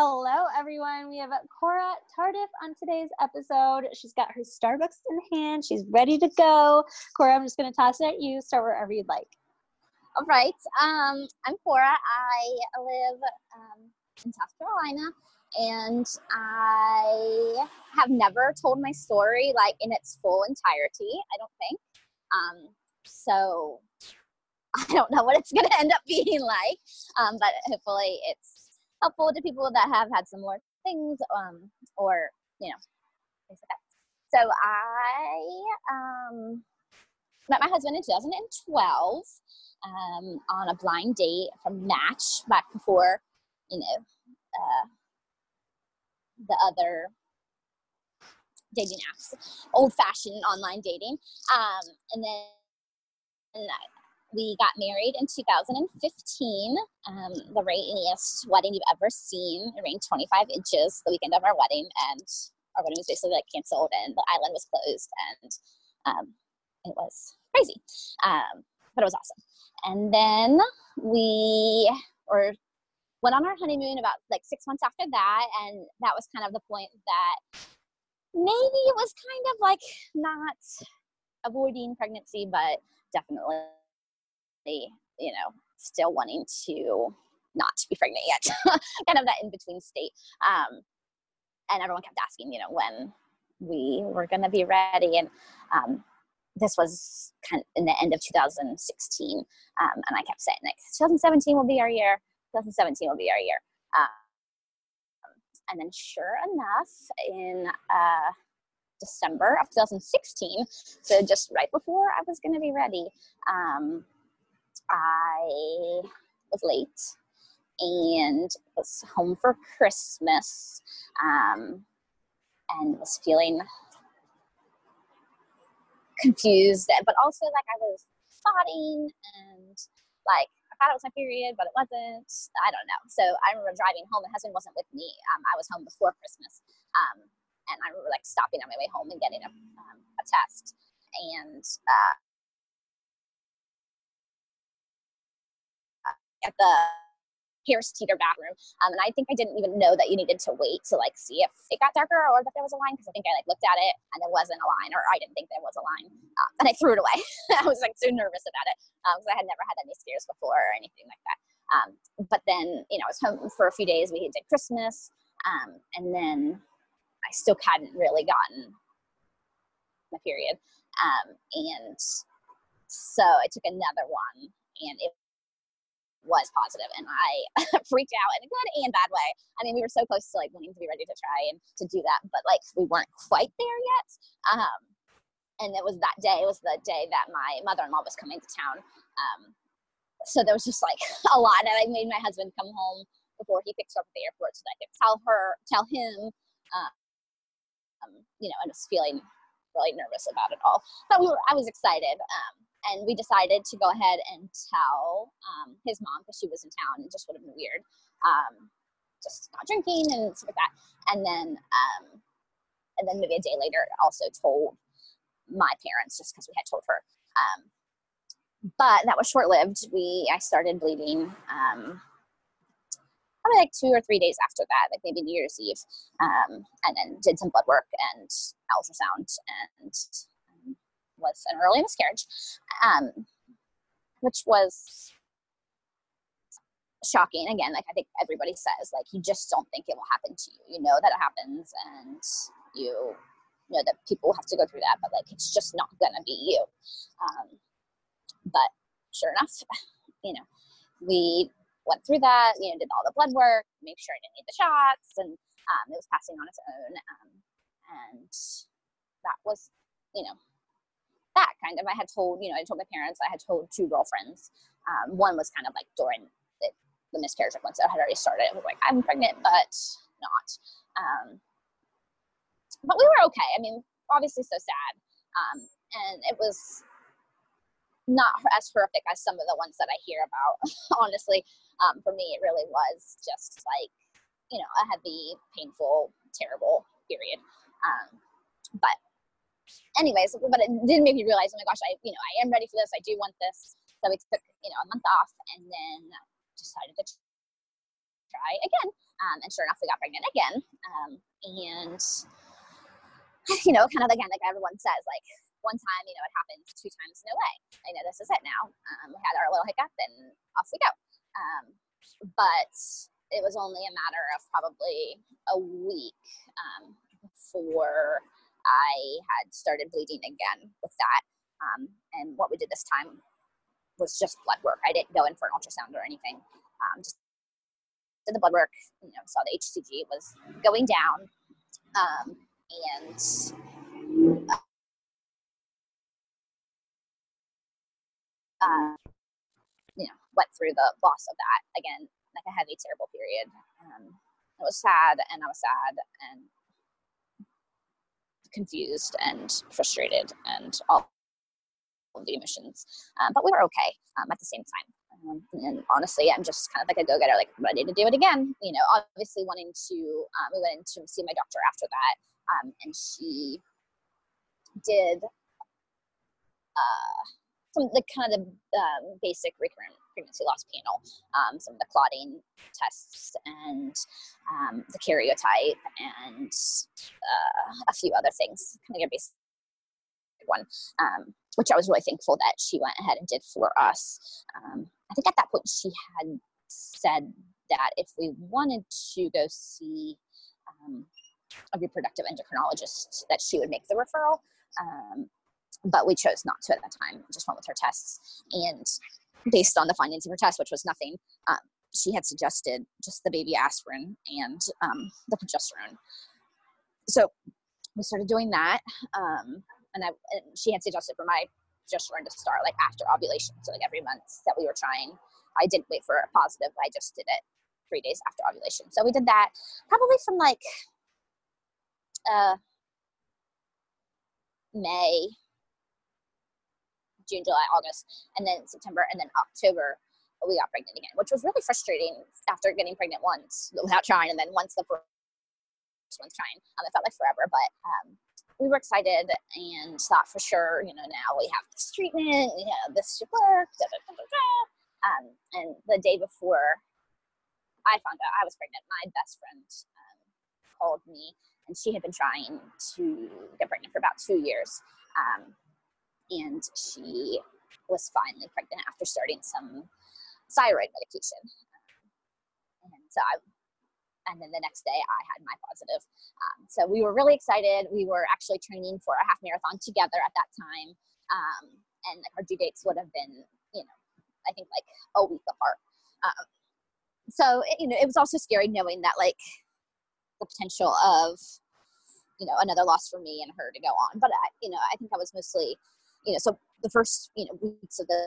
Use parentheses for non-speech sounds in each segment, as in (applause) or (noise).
Hello, everyone. We have Cora Tardif on today's episode. She's got her Starbucks in hand. She's ready to go. Cora, I'm just going to toss it at you. Start wherever you'd like. All right. Um, I'm Cora. I live um, in South Carolina, and I have never told my story like in its full entirety. I don't think. Um, so I don't know what it's going to end up being (laughs) like, um, but hopefully it's helpful to people that have had similar things um, or, you know, things like that. So I um, met my husband in 2012 um, on a blind date from Match back before, you know, uh, the other dating apps, old fashioned online dating. Um, and then and we got married in 2015. Um, the rainiest wedding you've ever seen. It rained 25 inches the weekend of our wedding, and our wedding was basically like canceled, and the island was closed, and um, it was crazy, um, but it was awesome. And then we were went on our honeymoon about like six months after that, and that was kind of the point that maybe it was kind of like not avoiding pregnancy, but definitely you know, still wanting to not be pregnant yet, (laughs) kind of that in between state. Um, and everyone kept asking, you know, when we were going to be ready. And um, this was kind of in the end of 2016. Um, and I kept saying, like, 2017 will be our year. 2017 will be our year. Um, and then, sure enough, in uh, December of 2016, so just right before I was going to be ready, um, I was late and was home for Christmas um, and was feeling confused, but also like I was spotting and like I thought it was my period, but it wasn't. I don't know. So I remember driving home. My husband wasn't with me. Um, I was home before Christmas, um, and I remember like stopping on my way home and getting a, um, a test. And uh, at the Harris Teeter bathroom. Um, and I think I didn't even know that you needed to wait to like see if it got darker or that there was a line because I think I like looked at it and there wasn't a line or I didn't think there was a line um, and I threw it away. (laughs) I was like so nervous about it because um, I had never had any scares before or anything like that. Um, but then, you know, I was home for a few days. We did Christmas and then I still hadn't really gotten my period. Um, and so I took another one and it was positive and I (laughs) freaked out in a good and bad way. I mean, we were so close to like wanting to be ready to try and to do that, but like we weren't quite there yet. Um, and it was that day, it was the day that my mother-in-law was coming to town. Um, so there was just like (laughs) a lot. And I made my husband come home before he picks her up at the airport so that I could tell her, tell him, uh, um, you know, I was feeling really nervous about it all. But we were, I was excited. Um, and we decided to go ahead and tell um, his mom because she was in town and just would have been weird um, just not drinking and stuff like that. And then um, and then maybe a day later also told my parents just because we had told her um, but that was short-lived. We i started bleeding um, probably like two or three days after that like maybe new year's eve um, and then did some blood work and ultrasound and was an early miscarriage, um, which was shocking. Again, like I think everybody says, like you just don't think it will happen to you. You know that it happens, and you know that people have to go through that, but like it's just not gonna be you. Um, but sure enough, you know, we went through that. You know, did all the blood work, make sure I didn't need the shots, and um, it was passing on its own. Um, and that was, you know, that kind of. I had told, you know, I told my parents, I had told two girlfriends. Um, one was kind of like during the the miscarriage like once it had already started. I was like, I'm pregnant, but not. Um, but we were okay. I mean, obviously so sad. Um, and it was not as horrific as some of the ones that I hear about, (laughs) honestly. Um, for me, it really was just like, you know, a heavy, painful, terrible period. Um, but anyways, but it did make me realize, oh my gosh, I, you know, I am ready for this. I do want this. So we took, you know, a month off and then decided to try again. Um, and sure enough, we got pregnant again. Um, and, you know, kind of again, like everyone says, like one time, you know, it happens, two times, no way. I know this is it now. Um, we had our little hiccup and off we go. Um, but it was only a matter of probably a week um, before I had started bleeding again with that. Um, and what we did this time was just blood work. I didn't go in for an ultrasound or anything. Um, just did the blood work. You know, saw the HCG was going down, um, and uh, you know, went through the loss of that again, like a heavy, terrible period. Um, it was sad, and I was sad and confused and frustrated and all of the emotions. Um, but we were okay um, at the same time. Um, and honestly, I'm just kind of like a go-getter, like ready to do it again. You know, obviously wanting to. Um, we went in to see my doctor after that, um, and she did uh, some the kind of the um, basic recurrent pregnancy loss panel, um, some of the clotting tests, and um, the karyotype, and uh, a few other things. Kind of your basic one, um, which I was really thankful that she went ahead and did for us. Um, I think at that point she had said that if we wanted to go see um, a reproductive endocrinologist, that she would make the referral. Um, but we chose not to at that time. Just went with her tests, and based on the findings of her test, which was nothing, um, she had suggested just the baby aspirin and um, the progesterone. So we started doing that, um, and, I, and she had suggested for my progesterone to start like after ovulation, so like every month that we were trying. I didn't wait for a positive; I just did it three days after ovulation. So we did that probably from like uh, May June, July, August, and then September, and then October, we got pregnant again, which was really frustrating after getting pregnant once without trying, and then once the first one's trying. Um, it felt like forever, but um, we were excited and thought for sure, you know, now we have this treatment, we have this should work. Da, da, da, um, and the day before I found out I was pregnant, my best friend um, called me, and she had been trying to get pregnant for about two years. Um, and she was finally pregnant after starting some thyroid medication. And so I, and then the next day I had my positive. Um, so we were really excited. We were actually training for a half marathon together at that time. Um, and our due dates would have been, you know, I think like a week apart. Um, so, it, you know, it was also scary knowing that like the potential of, you know, another loss for me and her to go on. But I, you know, I think I was mostly you know, so the first, you know, weeks of the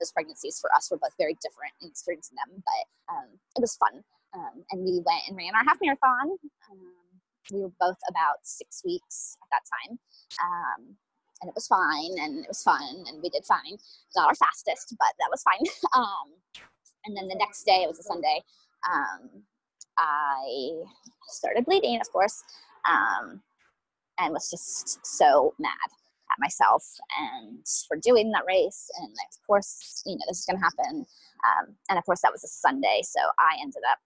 those pregnancies for us were both very different in experiencing them, but um, it was fun. Um, and we went and ran our half marathon. Um, we were both about six weeks at that time. Um, and it was fine and it was fun and we did fine. Not our fastest, but that was fine. (laughs) Um, and then the next day, it was a Sunday, um, I started bleeding, of course, and was just so mad at myself and for doing that race. And of course, you know, this is going to happen. Um, and of course, that was a Sunday. So I ended up,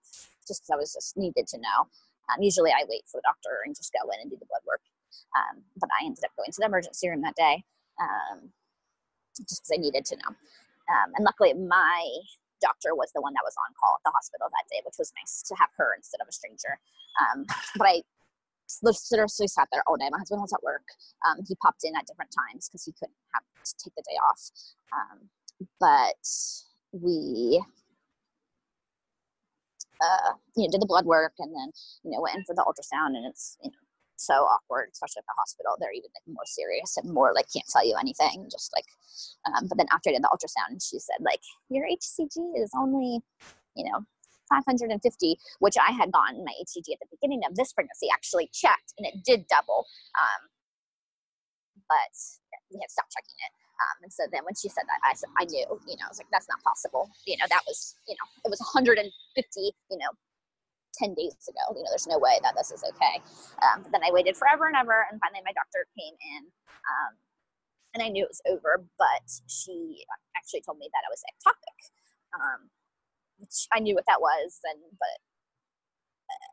just because I was just needed to know. Um, usually I wait for the doctor and just go in and do the blood work. Um, but I ended up going to the emergency room that day um, just because I needed to know. Um, and luckily, my doctor was the one that was on call at the hospital that day, which was nice to have her instead of a stranger. Um, but I literally sat there all day. My husband was at work. Um, he popped in at different times because he couldn't have to take the day off. Um, but we, uh, you know, did the blood work and then, you know, went in for the ultrasound and it's, you know, so awkward, especially at the hospital. They're even like more serious and more like can't tell you anything. Just like, um, but then after I did the ultrasound, she said like your HCG is only you know, 550, which I had gotten my HCG at the beginning of this pregnancy, actually checked and it did double. Um, but we had stopped checking it. Um, and so then when she said that, I, I knew, you know, I was like, that's not possible. You know, that was, you know, it was 150, you know, 10 days ago. You know, there's no way that this is okay. Um, but then I waited forever and ever. And finally my doctor came in. Um, and I knew it was over, but she actually told me that I was ectopic, um, which I knew what that was, and but uh,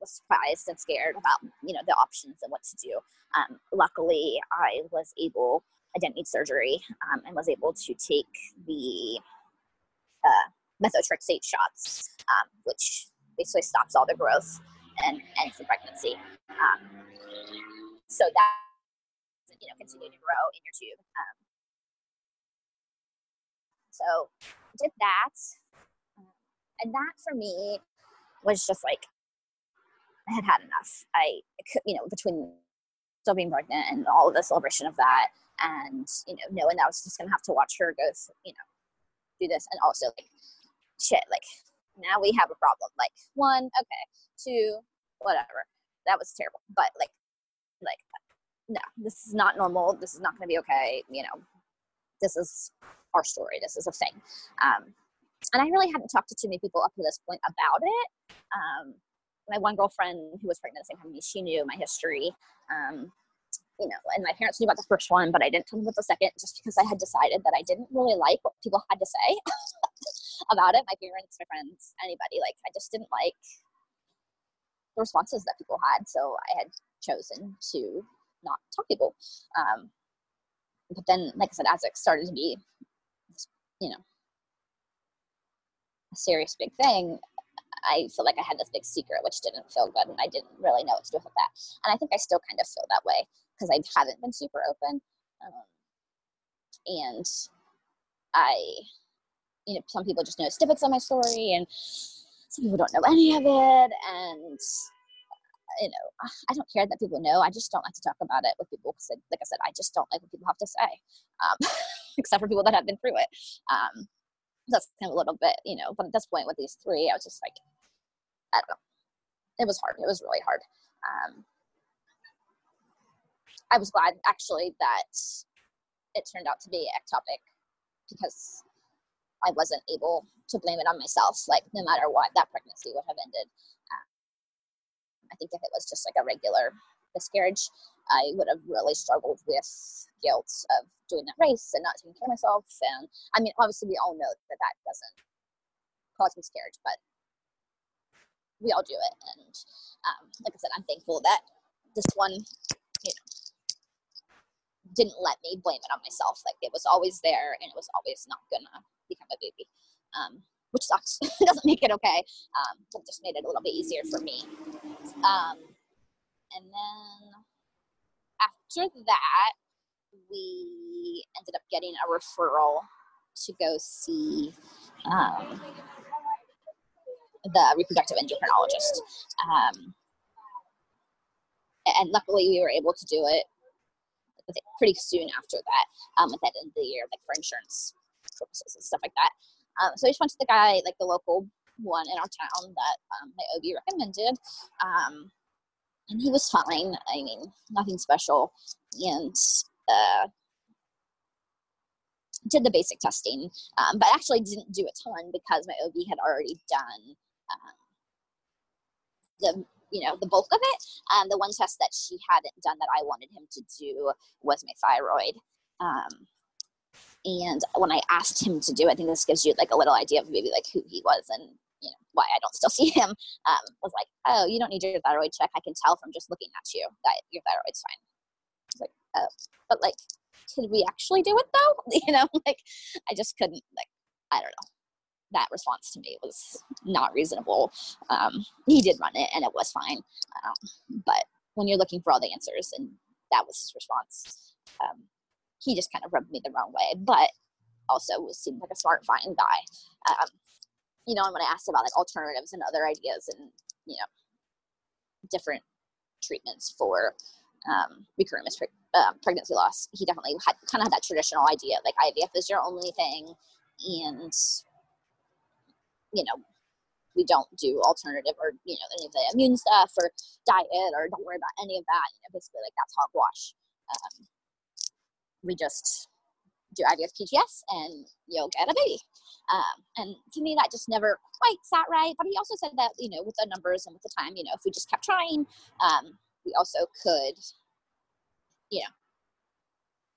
was surprised and scared about you know the options and what to do. Um, luckily, I was able. I didn't need surgery um, and was able to take the uh, methotrexate shots, um, which basically stops all the growth and ends the pregnancy. Um, so that you know continue to grow in your tube. Um, so did that, and that for me was just like I had had enough. I you know between still being pregnant and all of the celebration of that, and you know knowing that I was just gonna have to watch her go, through, you know, do this, and also like shit, like now we have a problem. Like one, okay, two, whatever. That was terrible, but like, like no, this is not normal. This is not to be okay. You know, this is our story. This is a thing. Um, and I really hadn't talked to too many people up to this point about it. Um, my one girlfriend who was pregnant at the same time as me, she knew my history. Um, you know, and my parents knew about the first one, but I didn't tell them about the second just because I had decided that I didn't really like what people had to say (laughs) about it. My parents, my friends, anybody. Like, I just didn't like the responses that people had. So I had chosen to not talk to people. Um, but then, like I said, as it started to be, you know, serious big thing, I feel like I had this big secret, which didn't feel good, and I didn't really know what to do with that. And I think I still kind of feel that way because I haven't been super open, um, and I, you know, some people just know snippets of my story, and some people don't know any of it, and you know, I don't care that people know. I just don't like to talk about it with people because, like I said, I just don't like what people have to say, um, (laughs) except for people that have been through it. Um, that's kind of a little bit, you know. But at this point, with these three, I was just like, I don't know. It was hard. It was really hard. Um, I was glad actually that it turned out to be ectopic because I wasn't able to blame it on myself. Like no matter what, that pregnancy would have ended. I think if it was just like a regular miscarriage, I would have really struggled with guilt of doing that race and not taking care of myself. And I mean, obviously, we all know that that doesn't cause miscarriage, but we all do it. And um, like I said, I'm thankful that this one, you know, didn't let me blame it on myself. Like it was always there, and it was always not gonna become a baby. Um, which sucks. (laughs) it doesn't make it okay, um, but it just made it a little bit easier for me. Um, and then after that, we ended up getting a referral to go see um, the reproductive endocrinologist. Um, and luckily, we were able to do it pretty soon after that, um, at the end of the year, like for insurance purposes and stuff like that. Um, so I just went to the guy, like the local one in our town that um, my OB recommended. Um, and he was fine. I mean, nothing special. And uh, did the basic testing, um, but actually didn't do a ton because my OB had already done um, the you know the bulk of it. Um, the one test that she hadn't done that I wanted him to do was my thyroid. Um, and when I asked him to do, I think this gives you like a little idea of maybe like who he was and you know why I don't still see him. Um, was like, oh, you don't need your thyroid check. I can tell from just looking at you that your thyroid's fine. I was like, oh, but like, could we actually do it though? (laughs) you know, like I just couldn't. Like, I don't know. That response to me was not reasonable. Um, he did run it, and it was fine. Um, but when you're looking for all the answers, and that was his response. Um, he just kind of rubbed me the wrong way, but also seemed like a smart, fine guy. Um, you know, and when I asked about like alternatives and other ideas and you know different treatments for um, recurrent mis- uh, pregnancy loss, he definitely had kind of had that traditional idea like IVF is your only thing, and you know we don't do alternative or you know any of the immune stuff or diet or don't worry about any of that. You know, basically like that's hogwash. Um, we just do IVF PGS and you'll get a baby. Um, and to me, that just never quite sat right. But he also said that you know with the numbers and with the time, you know, if we just kept trying, um, we also could, you know,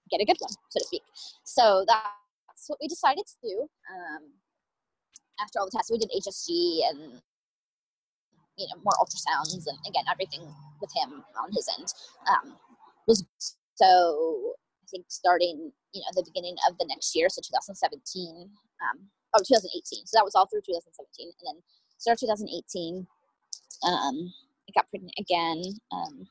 get a good one, so to speak. So that's what we decided to do. Um, after all the tests, we did HSG and you know more ultrasounds and again everything with him on his end um, was so think starting you know the beginning of the next year, so 2017 um, or 2018. So that was all through 2017, and then start 2018. Um, I got pregnant again um,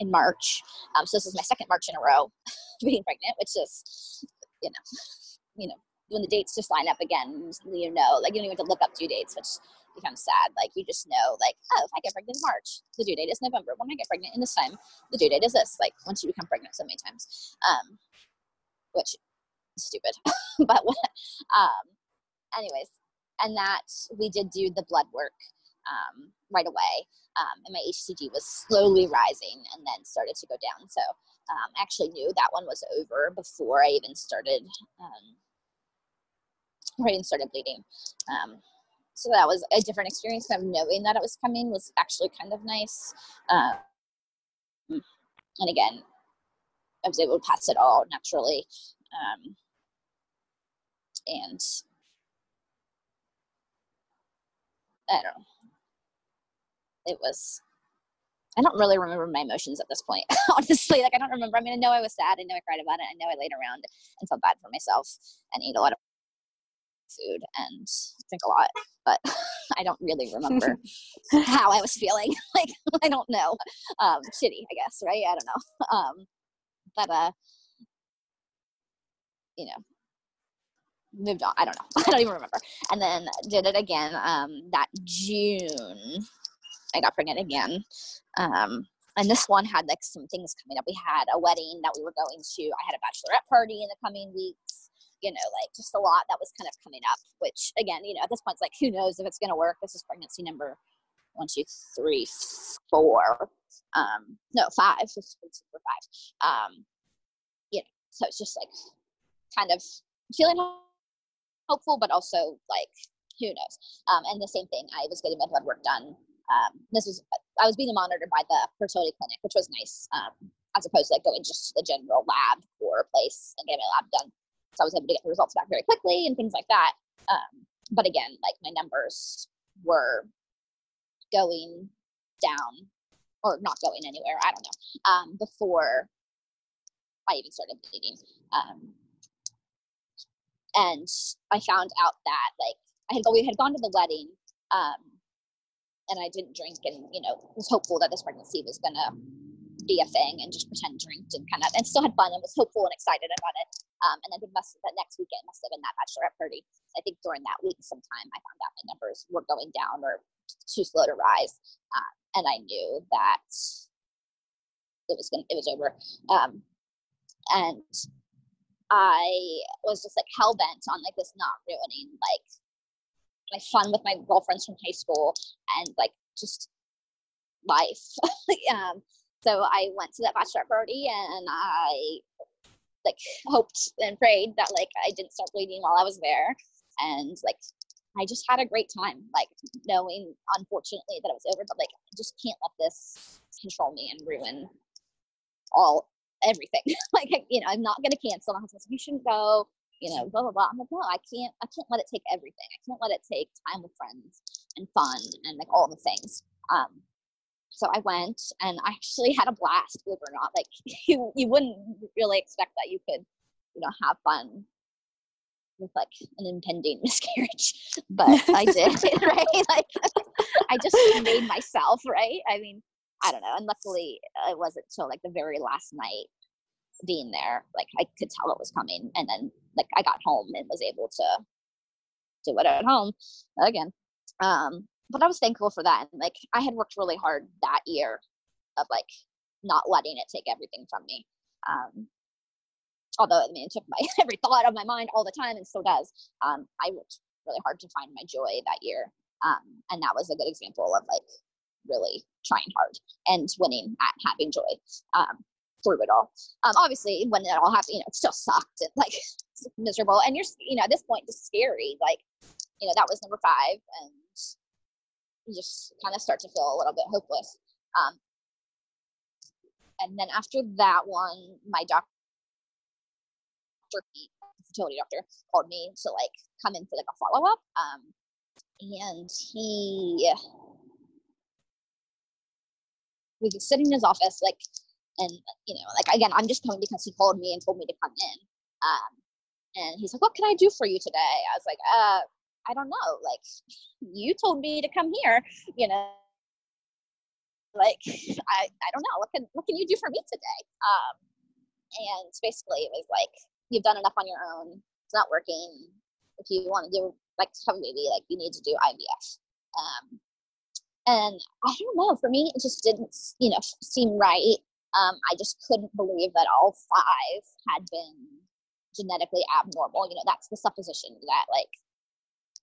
in March. Um, so this is my second March in a row (laughs) being pregnant, which is you know you know when the dates just line up again, you know, like you don't even have to look up due dates, which becomes sad. Like you just know, like, oh, if I get pregnant in March, the due date is November. When I get pregnant in this time, the due date is this. Like once you become pregnant so many times, um, which is stupid. (laughs) but what, um, anyways, and that we did do the blood work um, right away. Um, and my HCG was slowly rising and then started to go down. So um, I actually knew that one was over before I even started um, right and started bleeding. Um, so that was a different experience. Kind of knowing that it was coming was actually kind of nice. Um, and again, I was able to pass it all naturally. Um, and I don't know. It was I don't really remember my emotions at this point, (laughs) honestly. Like I don't remember. I mean, I know I was sad. I know I cried about it. I know I laid around and felt bad for myself and ate a lot of food and drink a lot, but (laughs) I don't really remember (laughs) how I was feeling. (laughs) like I don't know. Um, shitty, I guess, right? I don't know. Um, but uh, you know, moved on. I don't know. I don't even remember. And then did it again um, that June. I got pregnant again. Um, and this one had like some things coming up. We had a wedding that we were going to. I had a bachelorette party in the coming weeks you know, like just a lot that was kind of coming up, which again, you know, at this point, it's like, who knows if it's going to work? This is pregnancy number one, two, three, four. Um, no, five. Is number five. Um, you know, so it's just like kind of feeling hopeful, but also like, who knows? Um, and the same thing, I was getting my blood work done. Um, this was, I was being monitored by the fertility clinic, which was nice. Um, as opposed to like going just to the general lab or place and getting my lab done. So I was able to get the results back very quickly and things like that. Um, but again, like my numbers were going down or not going anywhere. I don't know. Um, before I even started bleeding. Um, and I found out that like I had we had gone to the wedding, um, and I didn't drink, and you know was hopeful that this pregnancy was gonna be a thing and just pretend drinked and kind of and still had fun and was hopeful and excited about it. Um, and then it must that next weekend must have been that bachelorette party. I think during that week sometime I found out my numbers were going down or too slow to rise, uh, and I knew that it was gonna it was over. Um, and I was just like hell bent on like this not ruining like my fun with my girlfriends from high school and like just life. (laughs) um, so I went to that bachelor party and I like hoped and prayed that like I didn't start bleeding while I was there. And like I just had a great time, like knowing unfortunately that it was over, but like I just can't let this control me and ruin all everything. (laughs) like you know, I'm not gonna cancel. My husband's like, you shouldn't go, you know, blah blah blah. I'm like, no, I can't I can't let it take everything. I can't let it take time with friends and fun and like all the things. Um so I went and I actually had a blast, believe it or not. Like (laughs) you, you wouldn't really expect that you could, you know, have fun with like an impending (laughs) miscarriage, but I (laughs) did, right? Like I just made myself, right? I mean, I don't know. And luckily, it wasn't until like the very last night being there, like I could tell it was coming, and then like I got home and was able to do it at home again. Um, but I was thankful for that. And like I had worked really hard that year of like not letting it take everything from me. Um, although I mean it took my (laughs) every thought of my mind all the time and still does. Um, I worked really hard to find my joy that year. Um, and that was a good example of like really trying hard and winning at having joy um, through it all. Um, obviously, when it all happened, you know, it still sucked and (laughs) like miserable. And you're, you know, at this point, just scary. Like, you know, that was number five, and you just kind of start to feel a little bit hopeless. Um, and then after that one, my doctor, fertility doctor, called me to like come in for like a follow up. Um, and he we could sit in his office like and you know like again i'm just coming because he called me and told me to come in um, and he's like what can i do for you today i was like uh i don't know like you told me to come here you know like i i don't know what can what can you do for me today um and basically it was like you've done enough on your own it's not working if you want to do like have a baby like you need to do ivf um and I don't know, for me, it just didn't, you know, seem right. Um, I just couldn't believe that all five had been genetically abnormal. You know, that's the supposition that like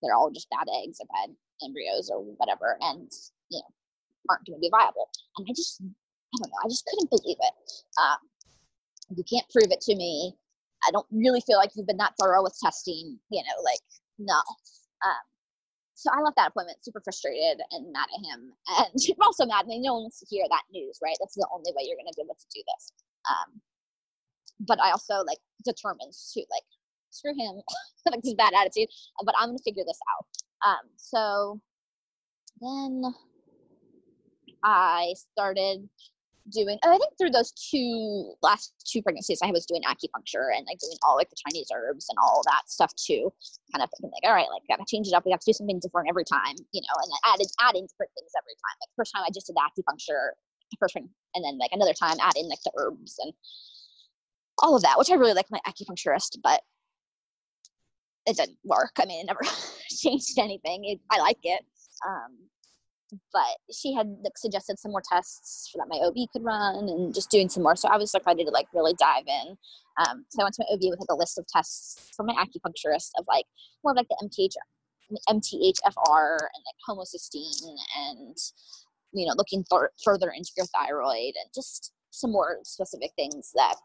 they're all just bad eggs or bad embryos or whatever, and you know, aren't going to be viable. And I just, I don't know, I just couldn't believe it. Um, you can't prove it to me. I don't really feel like you've been that thorough with testing. You know, like no. Um, so I left that appointment super frustrated and mad at him. (laughs) And also mad. I mean, no one wants to hear that news, right? That's the only way you're going to be able to do this. Um, but I also like determined to like screw him, (laughs) like his bad attitude. But I'm to figure this out. Um, so then I started doing I think through those two last two pregnancies I was doing acupuncture and like doing all like the Chinese herbs and all that stuff too. Kind of thinking like, all right, like gotta change it up. We have to do something different every time, you know, and then added adding different things every time. Like first time I just did the acupuncture, first time and then like another time add in like the herbs and all of that, which I really like my acupuncturist, but it didn't work. I mean, it never (laughs) changed anything. It, I like it. Um, but she had like suggested some more tests that my OB could run and just doing some more. So I was like ready to like really dive in. Um, so I went to my OB with like a list of tests from my acupuncturist of like more of like the MTH, MTHFR and like homocysteine and you know looking th- further into your thyroid and just some more specific things that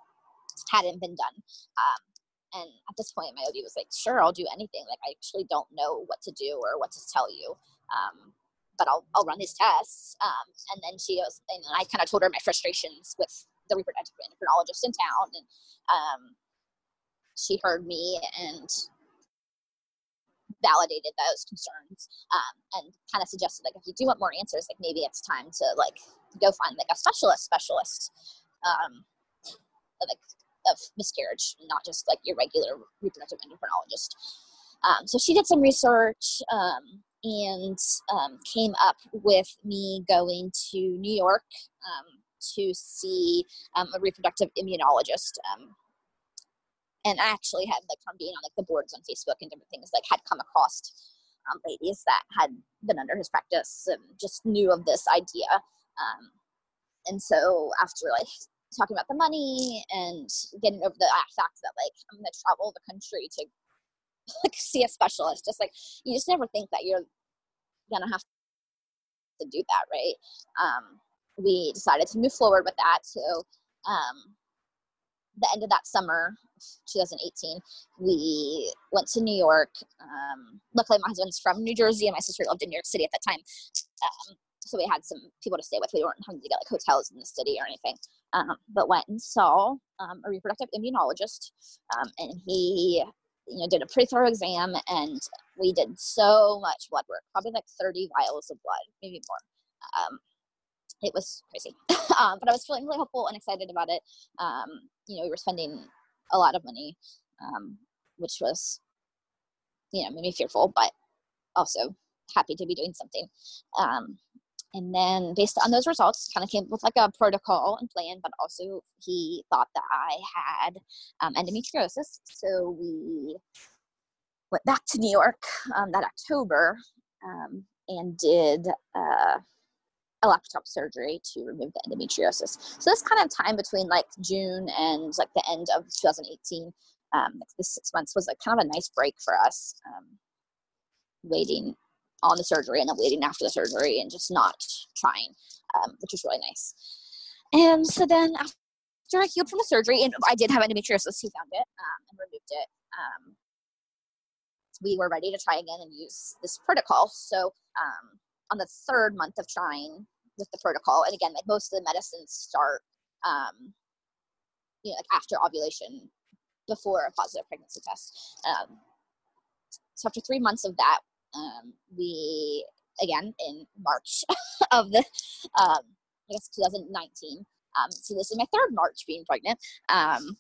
hadn't been done. Um, and at this point, my OB was like, "Sure, I'll do anything. Like I actually don't know what to do or what to tell you." Um, but I'll, I'll run these tests. Um, and then she goes, and I kind of told her my frustrations with the reproductive endocrinologist in town. And um, she heard me and validated those concerns um, and kind of suggested like if you do want more answers like maybe it's time to like go find like a specialist specialist um, like of miscarriage not just like your regular reproductive endocrinologist um, so she did some research um, and um, came up with me going to New York um, to see um, a reproductive immunologist. Um, and I actually had, like, from being on like the boards on Facebook and different things, like, had come across ladies that had been under his practice and just knew of this idea. And so after like talking about the money and getting over the fact that like I'm gonna travel the country to (laughs) like see a specialist. Just like you just never think that you're gonna have to do that, right? Um, we decided to move forward with that. So um, the end of that summer, 2018, we went to New York. Um, luckily, my husband's from New Jersey, and my sister lived in New York City at that time. Um, so we had some people to stay with. We weren't having to get like hotels in the city or anything. Um, but went and saw um, a reproductive immunologist, um, and he you know, did a pretty thorough exam and we did so much blood work, probably like 30 vials of blood, maybe more. Um, it was crazy. (laughs) um, but I was feeling really hopeful and excited about it. Um, you know, we were spending a lot of money, which was, you know, made me fearful, but also happy to be doing something. Um, and then based on those results kind of came up with like a protocol and plan but also he thought that i had um, endometriosis. So we went back to new york um, that october um, and did uh, a laptop surgery to remove the endometriosis. So this kind of time between like june and like the end of 2018 um, the six months was like kind of a nice break for us um, waiting on the surgery and then waiting after the surgery and just not trying, um, which was really nice. And so then after I healed from the surgery, and I did have endometriosis, he found it um, and removed it. Um, we were ready to try again and use this protocol. So um, on the third month of trying with the protocol, and again, like most of the medicines start, um, you know, like after ovulation, before a positive pregnancy test. Um, so after three months of that, um, we again in March (laughs) of the, um, I guess 2019. Um, so this is my third March being pregnant. Um,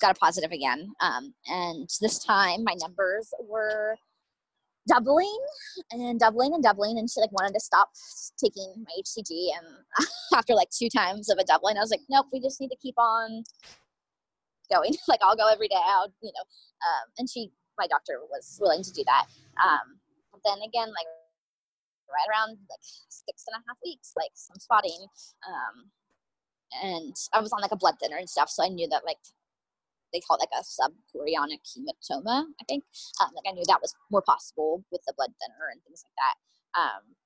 got a positive again. Um, and this time my numbers were doubling and doubling and doubling. And she like wanted to stop taking my HCG. And (laughs) after like two times of a doubling, I was like, nope, we just need to keep on going. (laughs) like I'll go every day. I'll, you know, um, and she, my doctor was willing to do that. Um, but then again, like right around like six and a half weeks, like some spotting. Um, and I was on like a blood thinner and stuff, so I knew that like they call it like a subchorionic hematoma, I think. Um, like I knew that was more possible with the blood thinner and things like that. Um,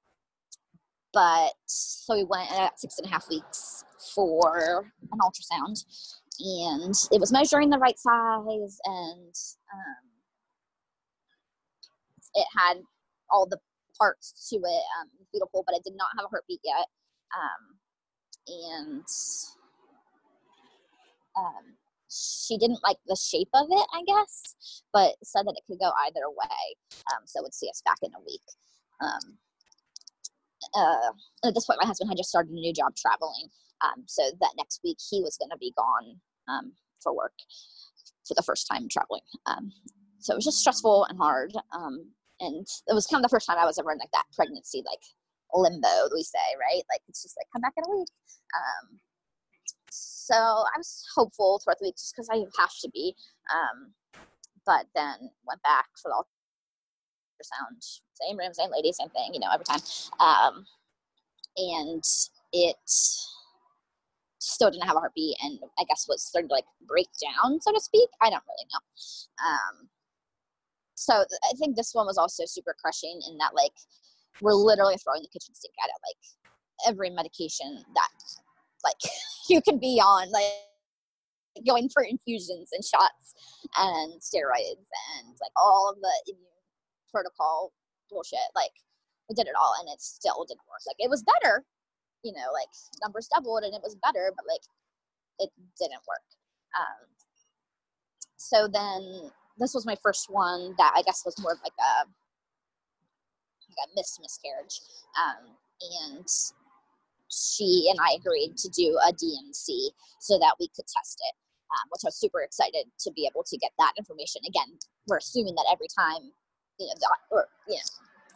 but so we went at six and a half weeks for an ultrasound, and it was measuring the right size, and um, it had all the parts to it, um, but it did not have a heartbeat yet. Um, and um, she didn't like the shape of it, I guess, but said that it could go either way. Um, so would see us back in a week. Um, uh, at this point, my husband had just started a new job traveling. Um, so that next week he was going to be gone um, for work for the first time traveling. Um, so it was just stressful and hard. Um, and it was kind of the first time I was ever in like that pregnancy, like limbo, we say, right? Like it's just like come back in a week. Um, so I was hopeful throughout the week just because I have to be. Um, but then went back for the ultrasound, same room, same lady, same thing, you know, every time. Um, and it still didn't have a heartbeat and I guess was starting to like break down, so to speak. I don't really know. So I think this one was also super crushing in that like we're literally throwing the kitchen sink at it, like every medication that like (laughs) you can be on, like going for infusions and shots and steroids and like all of the immune protocol bullshit. Like we did it all and it still didn't work. Like it was better, you know, like numbers doubled and it was better, but like it didn't work. Um, so then this was my first one that I guess was more of like a like a missed miscarriage. Um, and she and I agreed to do a D&C so that we could test it, um, which I was super excited to be able to get that information. Again, we're assuming that every time, you know, the, or, you know,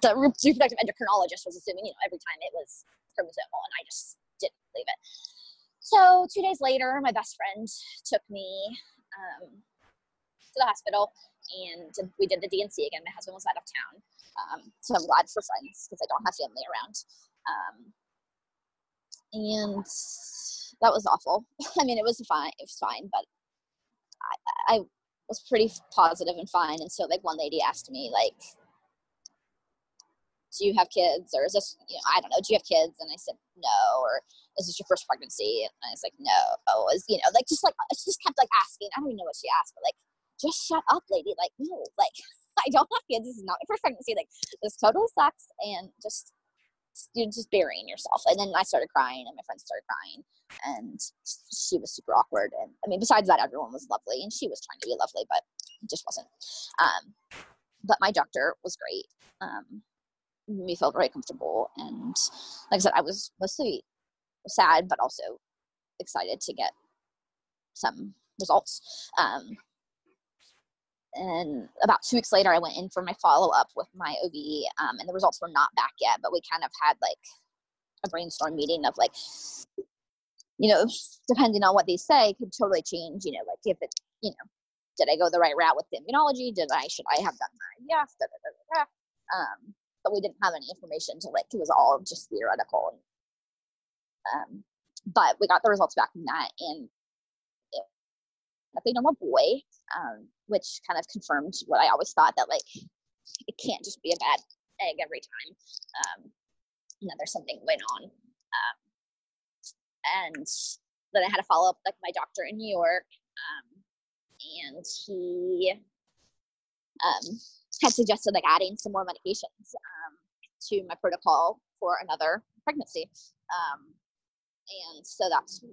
the reproductive endocrinologist was assuming, you know, every time it was chromosomal, and I just didn't believe it. So two days later, my best friend took me um, to the hospital and we did the D&C again. My husband was out of town. Um, so I'm glad for friends because I don't have family around. Um, and that was awful. (laughs) I mean, it was fine. It was fine, but I, I was pretty positive and fine. And so, like, one lady asked me, like, do you have kids? Or is this, you know, I don't know, do you have kids? And I said, no. Or is this your first pregnancy? And I was like, no. Oh, is, you know, like, just like, she just kept like asking. I don't even know what she asked, but like, just shut up, lady. Like, no, like, (laughs) I don't have kids. This is not my first pregnancy. Like, this totally sucks. And just you're just burying yourself. And then I started crying, and my friends started crying, and she was super awkward. And I mean, besides that, everyone was lovely, and she was trying to be lovely, but it just wasn't. Um, but my doctor was great. Um, we felt very comfortable, and like I said, I was mostly sad, but also excited to get some results. Um, and about two weeks later, I went in for my follow up with my OB, um, and the results were not back yet. But we kind of had like a brainstorm meeting of like, you know, depending on what they say, could totally change. You know, like if it, you know, did I go the right route with the immunology? Did I should I have done my yes? Da, da, da, Um, but we didn't have any information to like. It was all just theoretical. And, um, but we got the results back from that, and a normal boy, um, which kind of confirmed what I always thought that like it can't just be a bad egg every time. Um, you know, there's something going on. Um, and then I had to follow up like my doctor in New York, um, and he um, had suggested like adding some more medications um, to my protocol for another pregnancy. Um, and so that's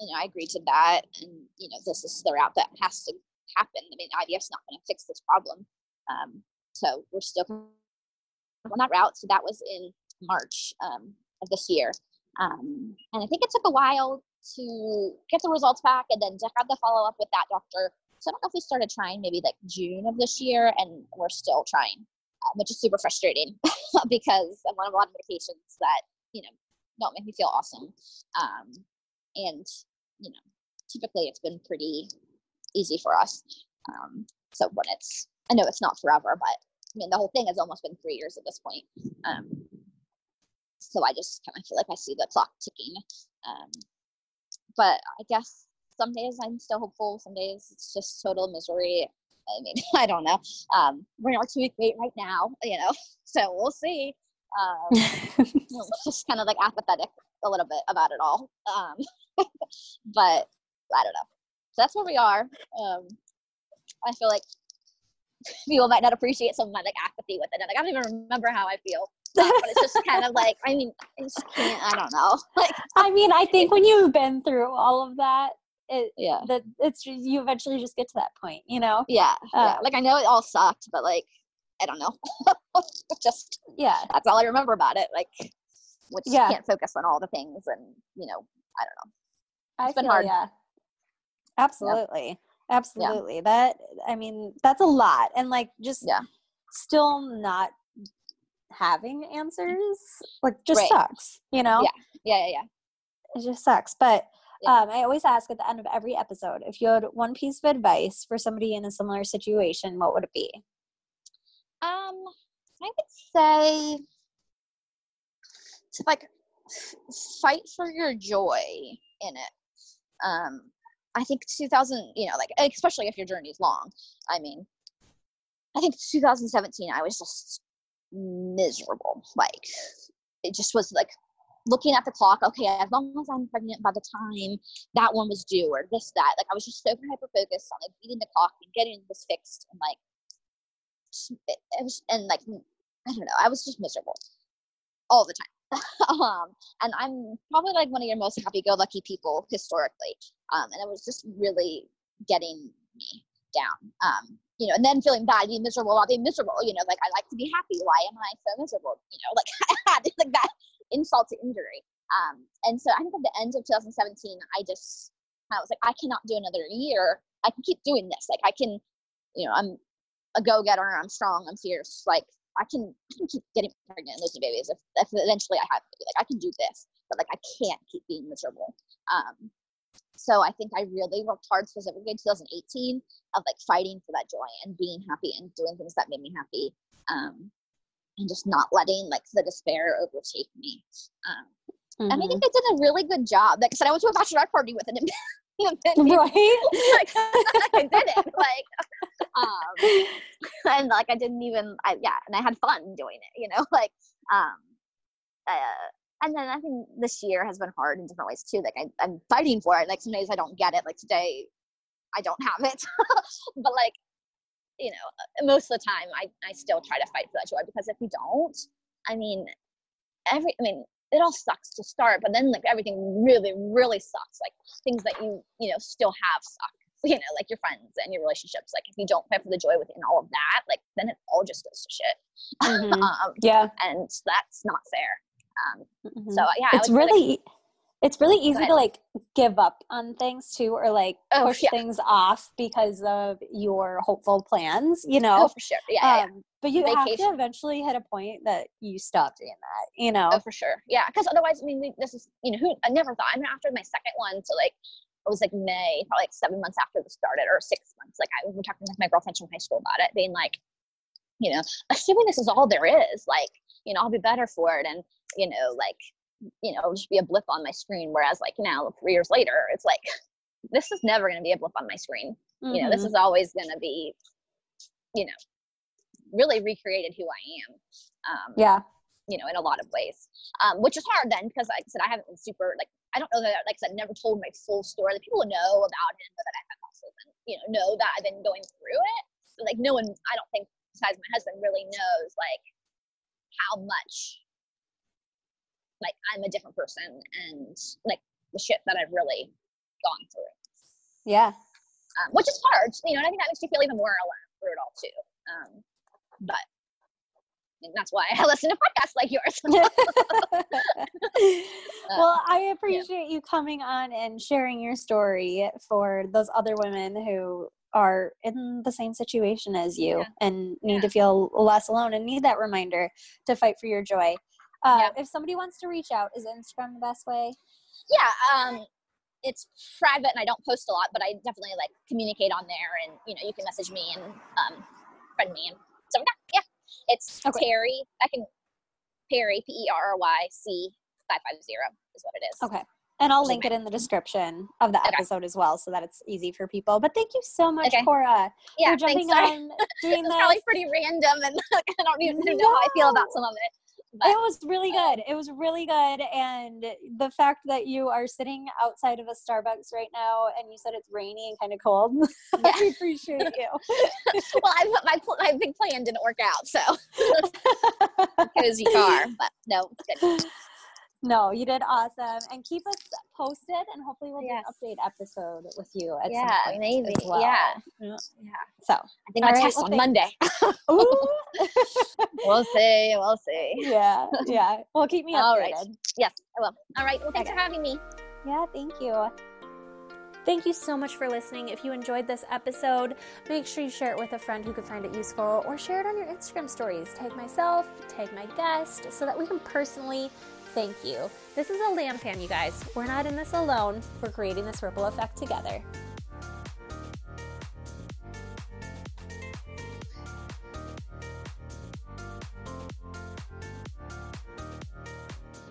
you know I agreed to that, and you know this is the route that has to happen. I mean IVF's not going to fix this problem, um, so we're still on that route. So that was in March um, of this year, um, and I think it took a while to get the results back, and then to have the follow up with that doctor. So I don't know if we started trying maybe like June of this year, and we're still trying, uh, which is super frustrating (laughs) because I'm on a lot of medications that you know don't make me feel awesome. Um, and you know, typically it's been pretty easy for us. Um, so when it's, I know it's not forever, but I mean the whole thing has almost been three years at this point. Um, so I just kind of feel like I see the clock ticking. Um, but I guess some days I'm still hopeful. Some days it's just total misery. I mean, (laughs) I don't know. Um, we're in our two week wait right now, you know, (laughs) so we'll see. Um, (laughs) just kind of like apathetic a little bit about it all. Um, (laughs) but I don't know. So that's where we are. Um, I feel like (laughs) people might not appreciate some of my like apathy with it. And like I don't even remember how I feel. Um, but it's just kind of like I mean, I just can't. I don't know. Like I mean, I think when you've been through all of that, it yeah, that it's you eventually just get to that point, you know. yeah, yeah. Uh, Like I know it all sucked, but like I don't know. (laughs) just Yeah, that's all I remember about it. Like, which Yeah. can't focus on all the things, and you know, I don't know. I It's been feel hard. yeah. Absolutely. Absolutely. That I mean, that's a lot. And like just Yeah. still not having answers like just Right. sucks, you know? Yeah. Yeah, yeah, yeah. It just sucks. But Yeah. um, I always ask at the end of every episode if you had one piece of advice for somebody in a similar situation, what would it be? Um, I would say to like fight for your joy in it. Um, I think 2000, you know, like especially if your journey is long. I mean, I think 2017, I was just miserable. Like, it just was like looking at the clock. Okay, as long as I'm pregnant by the time that one was due, or this, that. Like, I was just so hyper focused on like beating the clock and getting this fixed, and like, it, it was, and like, I don't know, I was just miserable all the time. (laughs) um, and I'm probably like one of your most happy-go-lucky people historically. Um, and it was just really getting me down. Um, you know, and then feeling bad, being miserable while being miserable. You know, like I like to be happy. Why am I so miserable? You know, (laughs) like I had like that insult to injury. Um, and so I think at the end of 2017, I just I was like, I cannot do another year. I can keep doing this. Like I can, you know, I'm a go-getter. I'm strong. I'm fierce. Like I can, I can keep getting pregnant and losing babies if, if eventually I have. Like I can do this, but like I can't keep being miserable. Um, so I think I really worked hard specifically in 2018 of like fighting for that joy and being happy and doing things that made me happy. Um, and just not letting like the despair overtake me. Um, and I think I did a really good job. Like I said, I went to a bachelorette party with an (laughs) (laughs) right? (laughs) like (laughs) I did it. Like um and like I didn't even I yeah, and I had fun doing it, you know, like um uh and then I think this year has been hard in different ways too. Like I, I'm fighting for it. Like some days I don't get it. Like today, I don't have it. but like, you know, most of the time I, I still try to fight for that joy because if you don't, I mean, every I mean, it all sucks to start, but then like everything really, really sucks. Like things that you you know still have suck. (laughs) You know, like your friends and your relationships. Like if you don't fight for the joy within all of that, like then it all just goes to shit. (laughs) Mhm. um, Yeah. and that's not fair. Um, Mhm. so yeah, it's really e, it's really easy to like give up on things too or like Oh, push yeah. things off because of your hopeful plans you know oh for sure, yeah, yeah, yeah. um but you have to eventually hit a point that you stop doing that you know Oh, for sure. Yeah, because otherwise, I mean, we- this is you know, who I never thought. I mean, after my second one, to like it was like May, probably like seven months after this started, or six months. Like I was talking with my girlfriends from high school about it, being like, you know, assuming this is all there is, like, you know, I'll be better for it, and you know, like, you know, just be a blip on my screen. Whereas, like now, three years later, it's like (laughs) this is never going to be a blip on my screen. You know, this Mhm. is always going to be, you know, really recreated who I am. Um, yeah. You know, in a lot of ways, um, which is hard then because, like I said, I haven't been super like I don't know that like I said, never told my full story. Like, people know about it, but that I have also been, you know, know that I've been going through it. But, like no one, I don't think besides my husband really knows like how much like I'm a different person and like the shit that I've really gone through. Yeah. Um, which is hard, you know, and I think that makes you feel even more alone through it all too. Um, but and that's why I (laughs) listen to podcasts like yours. (laughs) (laughs) well, I appreciate yeah. you coming on and sharing your story for those other women who are in the same situation as you yeah. and need yeah. to feel less alone and need that reminder to fight for your joy. Uh, if somebody wants to reach out, is Instagram the best way? Yeah, um, it's private and I don't post a lot, but I definitely like communicate on there, and you know you can message me and um, friend me and so yeah, it's okay. Terry. I can Perry P E R R Y C five five zero is what it is. Okay. And I'll link it in the description of the episode okay. as well so that it's easy for people. But thank you so much, okay. Cora, yeah, for jumping thanks, on doing it's (laughs) this. probably pretty random and (laughs) I don't even know how I feel about some of it. But, it was really uh, good. It was really good. And the fact that you are sitting outside of a Starbucks right now and you said it's rainy and kind of cold, (laughs) yeah. I appreciate you. (laughs) well, I put my, my big plan didn't work out. So (laughs) cozy car, but no, it's good. No, you did awesome. And keep us posted and hopefully we'll yes. do an update episode with you at yeah, some point. Maybe. Well. Yeah. Yeah. So I think I'll right, test well, on Monday. (laughs) we'll see. We'll see. Yeah. Yeah. Well keep me updated. All right. Yes, I will. All right. Well thanks okay. for having me. Yeah, thank you. Thank you so much for listening. If you enjoyed this episode, make sure you share it with a friend who could find it useful or share it on your Instagram stories. Tag myself, tag my guest, so that we can personally thank you. This is a lamb fam, you guys. We're not in this alone. We're creating this ripple effect together.